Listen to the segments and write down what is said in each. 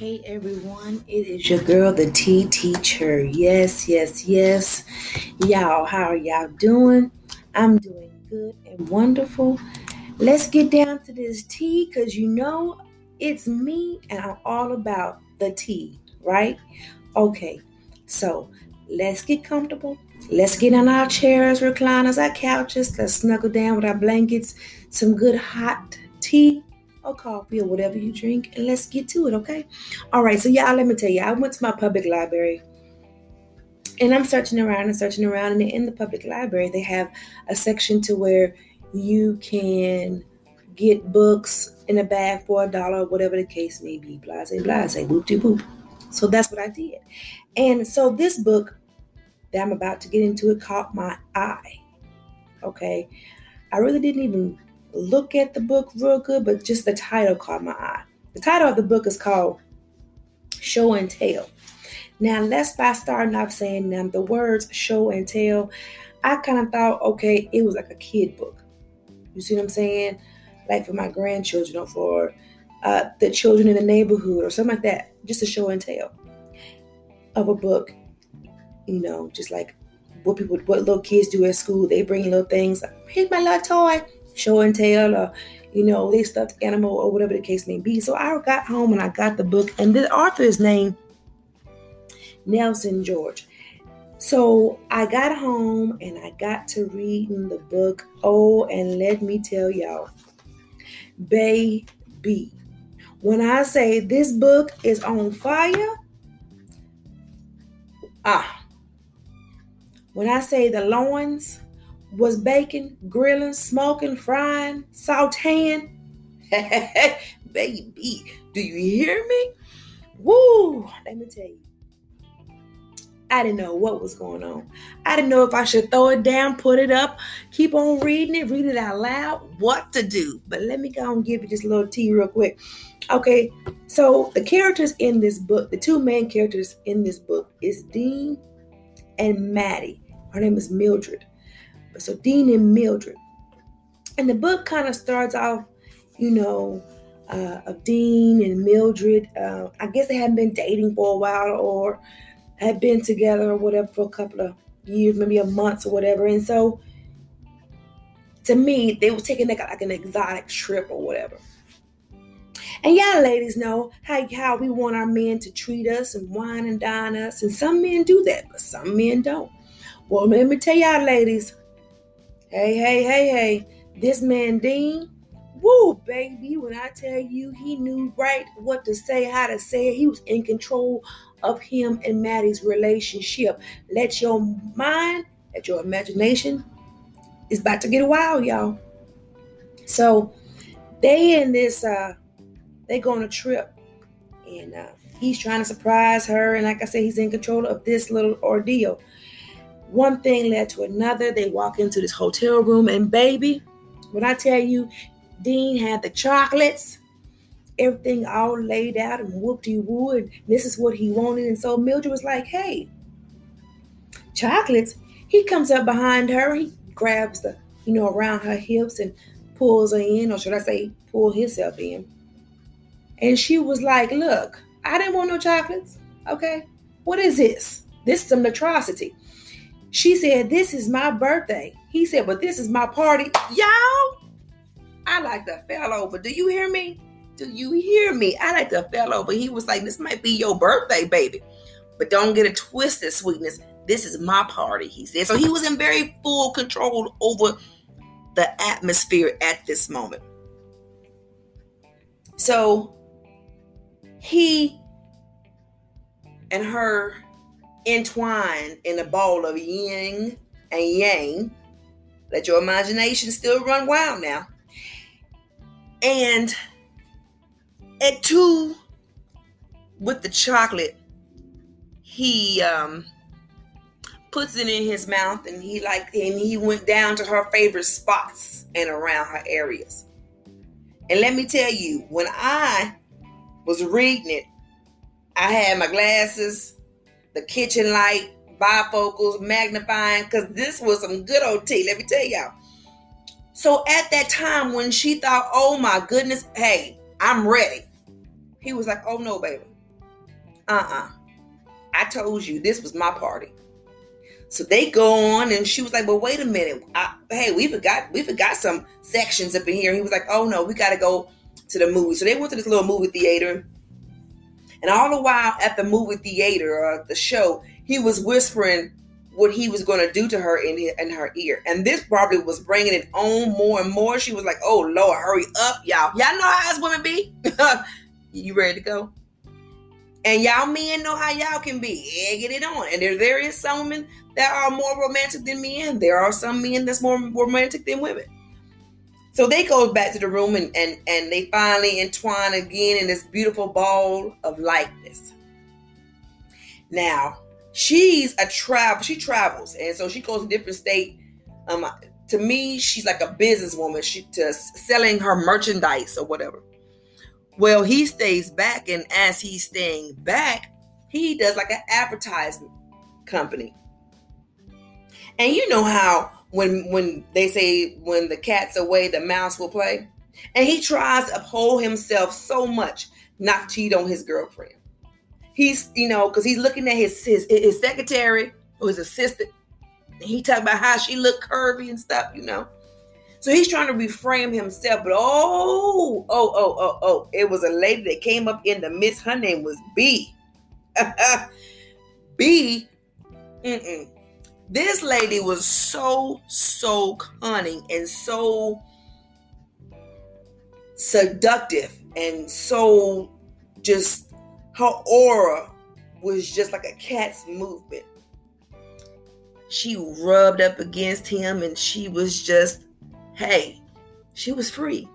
Hey everyone, it is your girl, the Tea Teacher. Yes, yes, yes. Y'all, how are y'all doing? I'm doing good and wonderful. Let's get down to this tea because you know it's me and I'm all about the tea, right? Okay, so let's get comfortable. Let's get on our chairs, recliners, our couches. Let's snuggle down with our blankets, some good hot tea or coffee or whatever you drink, and let's get to it, okay? All right, so y'all, let me tell you, I went to my public library and I'm searching around and searching around, and in the public library, they have a section to where you can get books in a bag for a dollar, whatever the case may be. Blase, blase, boop de boop. So that's what I did. And so this book that I'm about to get into it caught my eye. Okay. I really didn't even look at the book real good, but just the title caught my eye. The title of the book is called Show and Tell. Now, let's by starting off saying now the words show and tell. I kind of thought, okay, it was like a kid book. You see what I'm saying? Like for my grandchildren or for uh, the children in the neighborhood or something like that. Just a show and tell of a book. You know, just like what people, what little kids do at school. They bring little things. Here's my little toy show and tell or you know they stuffed animal or whatever the case may be. So i got home and i got the book and the author is named nelson george. So i got home and i got to reading the book. Oh and let me tell y'all baby when i say this book is on fire ah when i say the loins was baking, grilling, smoking, frying, sauteing. Baby, do you hear me? Woo! Let me tell you. I didn't know what was going on. I didn't know if I should throw it down, put it up, keep on reading it, read it out loud, what to do. But let me go and give you this little tea real quick. Okay, so the characters in this book, the two main characters in this book is Dean and Maddie. Her name is Mildred. So Dean and Mildred. And the book kind of starts off, you know, uh, of Dean and Mildred. Uh, I guess they hadn't been dating for a while or had been together or whatever for a couple of years, maybe a month or whatever. And so to me, they were taking like, like an exotic trip or whatever. And y'all ladies know how, how we want our men to treat us and wine and dine us. And some men do that, but some men don't. Well, let me tell y'all ladies, Hey, hey, hey, hey. This man Dean, woo, baby. When I tell you he knew right what to say, how to say it, he was in control of him and Maddie's relationship. Let your mind, let your imagination is about to get wild, y'all. So they in this uh they go on a trip and uh he's trying to surprise her and like I said he's in control of this little ordeal. One thing led to another. They walk into this hotel room, and baby, when I tell you, Dean had the chocolates, everything all laid out and whooped de woo, and this is what he wanted. And so Mildred was like, hey, chocolates. He comes up behind her, he grabs the, you know, around her hips and pulls her in, or should I say, pull himself in. And she was like, look, I didn't want no chocolates. Okay. What is this? This is some atrocity. She said, This is my birthday. He said, But this is my party. Y'all, I like to fell over. Do you hear me? Do you hear me? I like to fell over. He was like, This might be your birthday, baby. But don't get it twisted, sweetness. This is my party, he said. So he was in very full control over the atmosphere at this moment. So he and her entwined in a ball of yin and yang. Let your imagination still run wild now. And at two, with the chocolate, he um puts it in his mouth and he like and he went down to her favorite spots and around her areas. And let me tell you, when I was reading it, I had my glasses the kitchen light, bifocals, magnifying, because this was some good old tea, let me tell y'all. So at that time when she thought, oh my goodness, hey, I'm ready. He was like, oh no, baby. uh-uh. I told you this was my party. So they go on, and she was like, "But wait a minute, I, hey, we forgot we forgot some sections up in here." he was like, "Oh no, we got to go to the movie." So they went to this little movie theater, and all the while at the movie theater or the show, he was whispering what he was going to do to her in in her ear, and this probably was bringing it on more and more. She was like, "Oh Lord, hurry up, y'all! Y'all know how us women be. you ready to go?" And y'all men know how y'all can be. Egging it on. And there, there is some women that are more romantic than men. There are some men that's more romantic than women. So they go back to the room and, and, and they finally entwine again in this beautiful ball of likeness. Now, she's a travel, she travels, and so she goes to different state. Um, to me, she's like a businesswoman. She to selling her merchandise or whatever. Well, he stays back, and as he's staying back, he does like an advertisement company. And you know how when when they say when the cat's away, the mouse will play. And he tries to uphold himself so much not cheat on his girlfriend. He's, you know, because he's looking at his, his his secretary or his assistant. He talked about how she looked curvy and stuff, you know. So he's trying to reframe himself. But oh, oh, oh, oh, oh, it was a lady that came up in the midst. Her name was B. B. Mm-mm. This lady was so, so cunning and so seductive and so just her aura was just like a cat's movement. She rubbed up against him and she was just hey, she was free.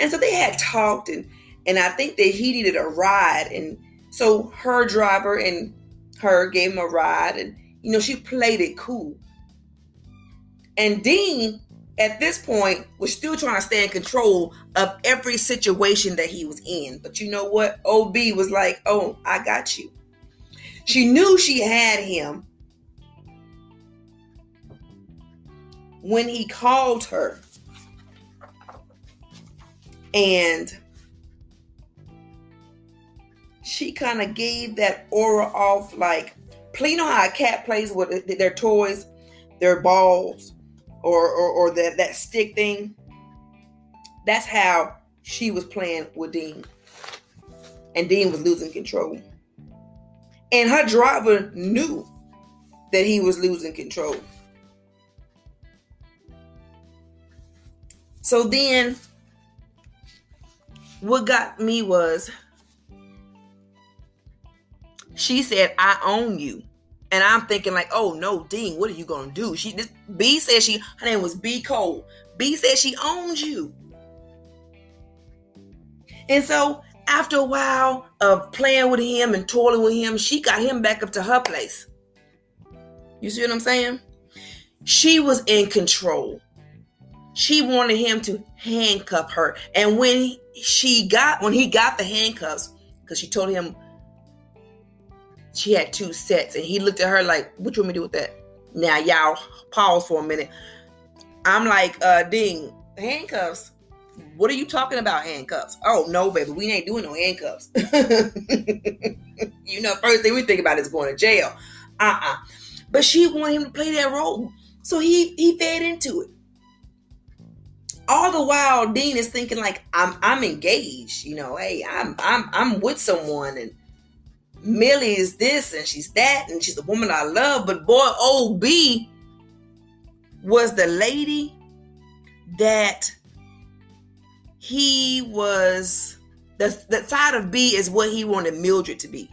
And so they had talked and and I think that he needed a ride. And so her driver and her gave him a ride and you know she played it cool. And Dean at this point was still trying to stay in control of every situation that he was in. But you know what? OB was like, oh, I got you. She knew she had him when he called her and she kind of gave that aura off like you know how a cat plays with their toys their balls or or, or that, that stick thing? That's how she was playing with dean. And dean was losing control. And her driver knew that he was losing control. So then what got me was she said, I own you. And I'm thinking, like, oh no, Dean, what are you gonna do? She this B said she her name was B Cole. B said she owns you. And so after a while of playing with him and toiling with him, she got him back up to her place. You see what I'm saying? She was in control she wanted him to handcuff her. And when she got when he got the handcuffs, because she told him she had two sets, and he looked at her like, "What you want me to do with that?" Now y'all pause for a minute. I'm like, uh, Ding, handcuffs. What are you talking about, handcuffs? Oh no, baby, we ain't doing no handcuffs. you know, first thing we think about is going to jail. Uh-uh. But she wanted him to play that role. So he he fed into it all the while Dean is thinking like I'm I'm engaged, you know, hey, I'm I'm I'm with someone and Millie is this and she's that and she's the woman I love, but boy OB was the lady that he was the, the side of B is what he wanted Mildred to be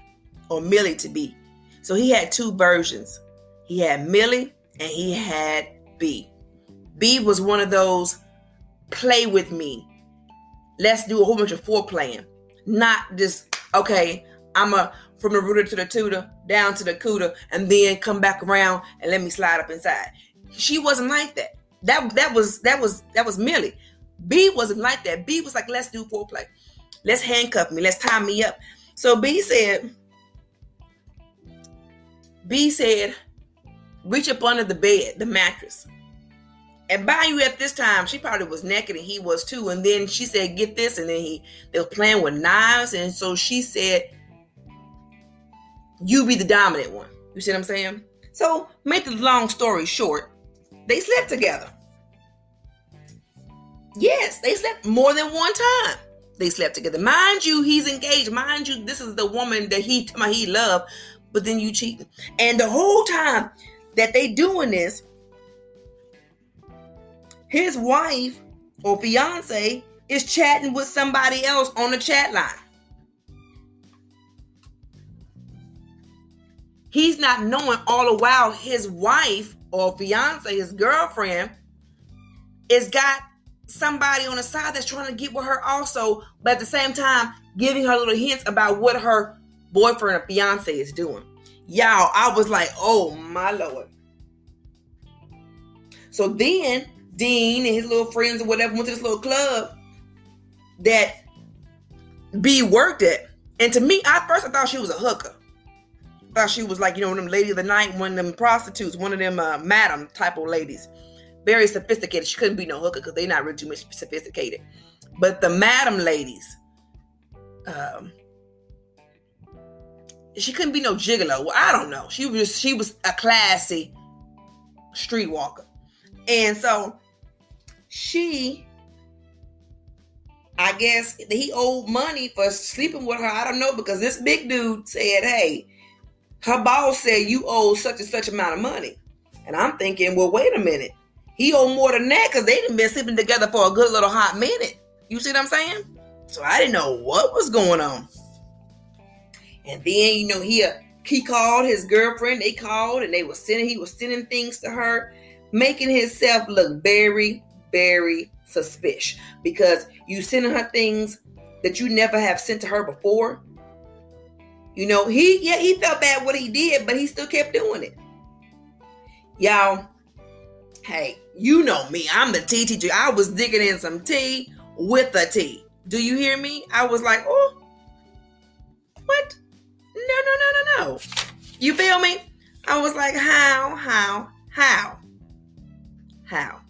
or Millie to be. So he had two versions. He had Millie and he had B. B was one of those play with me. Let's do a whole bunch of foreplaying. Not just, okay, I'm a from the rooter to the tutor, down to the cooter, and then come back around and let me slide up inside. She wasn't like that. That that was that was that was Millie. B wasn't like that. B was like, let's do foreplay. Let's handcuff me. Let's tie me up. So B said, B said, reach up under the bed, the mattress. And by you at this time, she probably was naked and he was too. And then she said, "Get this," and then he they were playing with knives, and so she said, you be the dominant one. You see what I'm saying? So, make the long story short, they slept together. Yes, they slept more than one time. They slept together. Mind you, he's engaged. Mind you, this is the woman that he he loved, but then you cheating. And the whole time that they doing this, his wife or fiance is chatting with somebody else on the chat line. He's not knowing all the while his wife or fiance, his girlfriend, is got somebody on the side that's trying to get with her also, but at the same time giving her little hints about what her boyfriend or fiance is doing. Y'all, I was like, oh my lord. So then Dean and his little friends or whatever went to this little club that B worked at. And to me, at first I thought she was a hooker. Thought she was like, you know, them lady of the night, one of them prostitutes, one of them uh, madam type of ladies. Very sophisticated. She couldn't be no hooker because they're not really too much sophisticated. But the madam ladies, um, she couldn't be no gigolo. Well, I don't know. She was she was a classy streetwalker. And so she I guess he owed money for sleeping with her. I don't know because this big dude said, "Hey, her boss said you owe such and such amount of money." And I'm thinking, well, wait a minute. He owed more than that because they didn't been sleeping together for a good little hot minute. You see what I'm saying? So I didn't know what was going on. And then, you know, he uh, he called his girlfriend. They called and they were sending. He was sending things to her, making himself look very, very suspicious because you sending her things that you never have sent to her before. You know, he yeah he felt bad what he did, but he still kept doing it. Y'all, hey, you know me. I'm the tea teacher. I was digging in some tea with a tea. Do you hear me? I was like, oh, what? No, no, no, no, no. You feel me? I was like, how, how, how, how?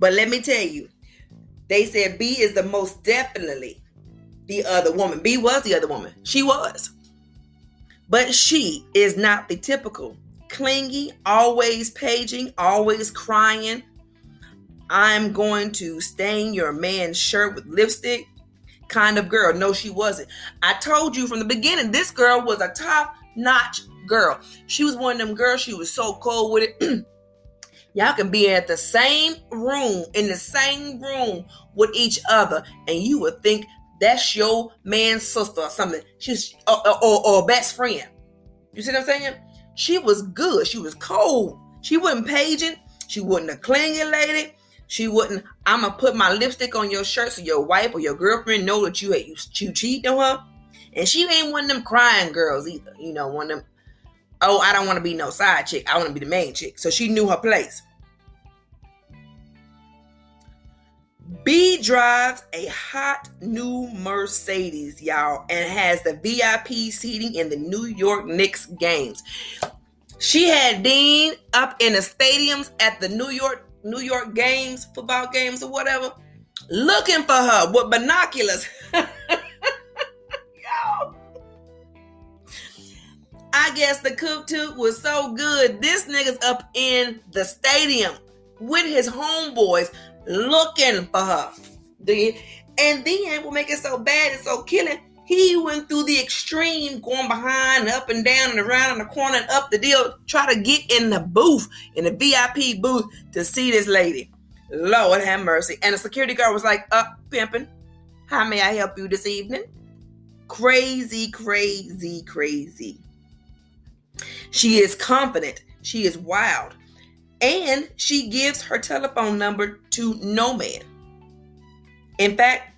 But let me tell you, they said B is the most definitely the other woman. B was the other woman. She was. But she is not the typical clingy, always paging, always crying. I'm going to stain your man's shirt with lipstick kind of girl. No, she wasn't. I told you from the beginning, this girl was a top notch girl. She was one of them girls, she was so cold with it. Y'all can be at the same room, in the same room with each other, and you would think that's your man's sister or something. She's or, or, or best friend. You see what I'm saying? She was good. She was cold. She wasn't paging. She wasn't a clingy lady. She wouldn't. I'm gonna put my lipstick on your shirt so your wife or your girlfriend know that you you, you cheat on her. And she ain't one of them crying girls either. You know, one of them. Oh, I don't want to be no side chick. I want to be the main chick. So she knew her place. B drives a hot new Mercedes, y'all, and has the VIP seating in the New York Knicks games. She had Dean up in the stadiums at the New York New York games, football games or whatever, looking for her with binoculars. I guess the toot was so good. This nigga's up in the stadium with his homeboys looking for her. And then what make it so bad and so killing, he went through the extreme, going behind, up and down, and around in the corner, and up the deal, try to get in the booth, in the VIP booth, to see this lady. Lord have mercy. And the security guard was like, up, uh, pimping. How may I help you this evening? Crazy, crazy, crazy. She is confident. She is wild and she gives her telephone number to no man. In fact,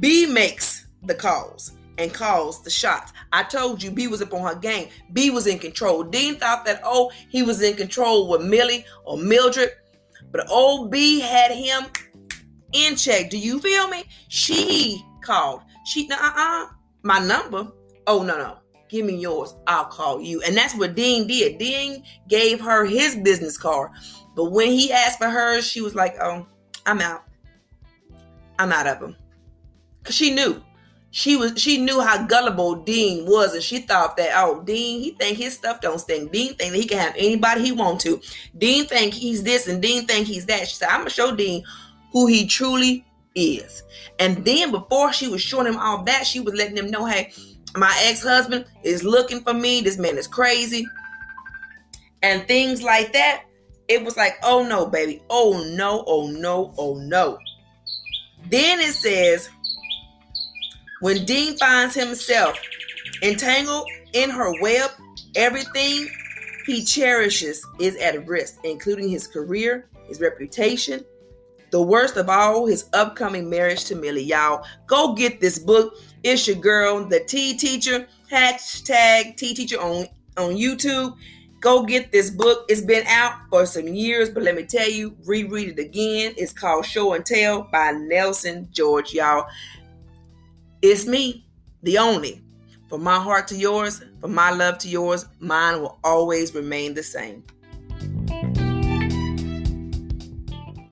B makes the calls and calls the shots. I told you B was up on her game. B was in control. Dean thought that, oh, he was in control with Millie or Mildred, but old B had him in check. Do you feel me? She called. She, uh uh, my number. Oh, no, no. Give me yours. I'll call you. And that's what Dean did. Dean gave her his business card. But when he asked for hers, she was like, oh, I'm out. I'm out of him. Because she knew. she was she knew how gullible Dean was, and she thought that oh Dean he think his stuff don't stink. Dean think that he can have anybody he want to. Dean think he's this and Dean think he's that. She said I'm gonna show Dean who he truly is. And then before she was showing him all that, she was letting him know, hey, my ex-husband is looking for me. This man is crazy. And things like that. It was like, oh no, baby. Oh no, oh no, oh no. Then it says when Dean finds himself entangled in her web, everything he cherishes is at risk, including his career, his reputation, the worst of all, his upcoming marriage to Millie. Y'all, go get this book. It's your girl, the Tea Teacher, hashtag Tea Teacher on, on YouTube. Go get this book. It's been out for some years, but let me tell you, reread it again. It's called Show and Tell by Nelson George, y'all. It's me, the only. From my heart to yours, from my love to yours, mine will always remain the same.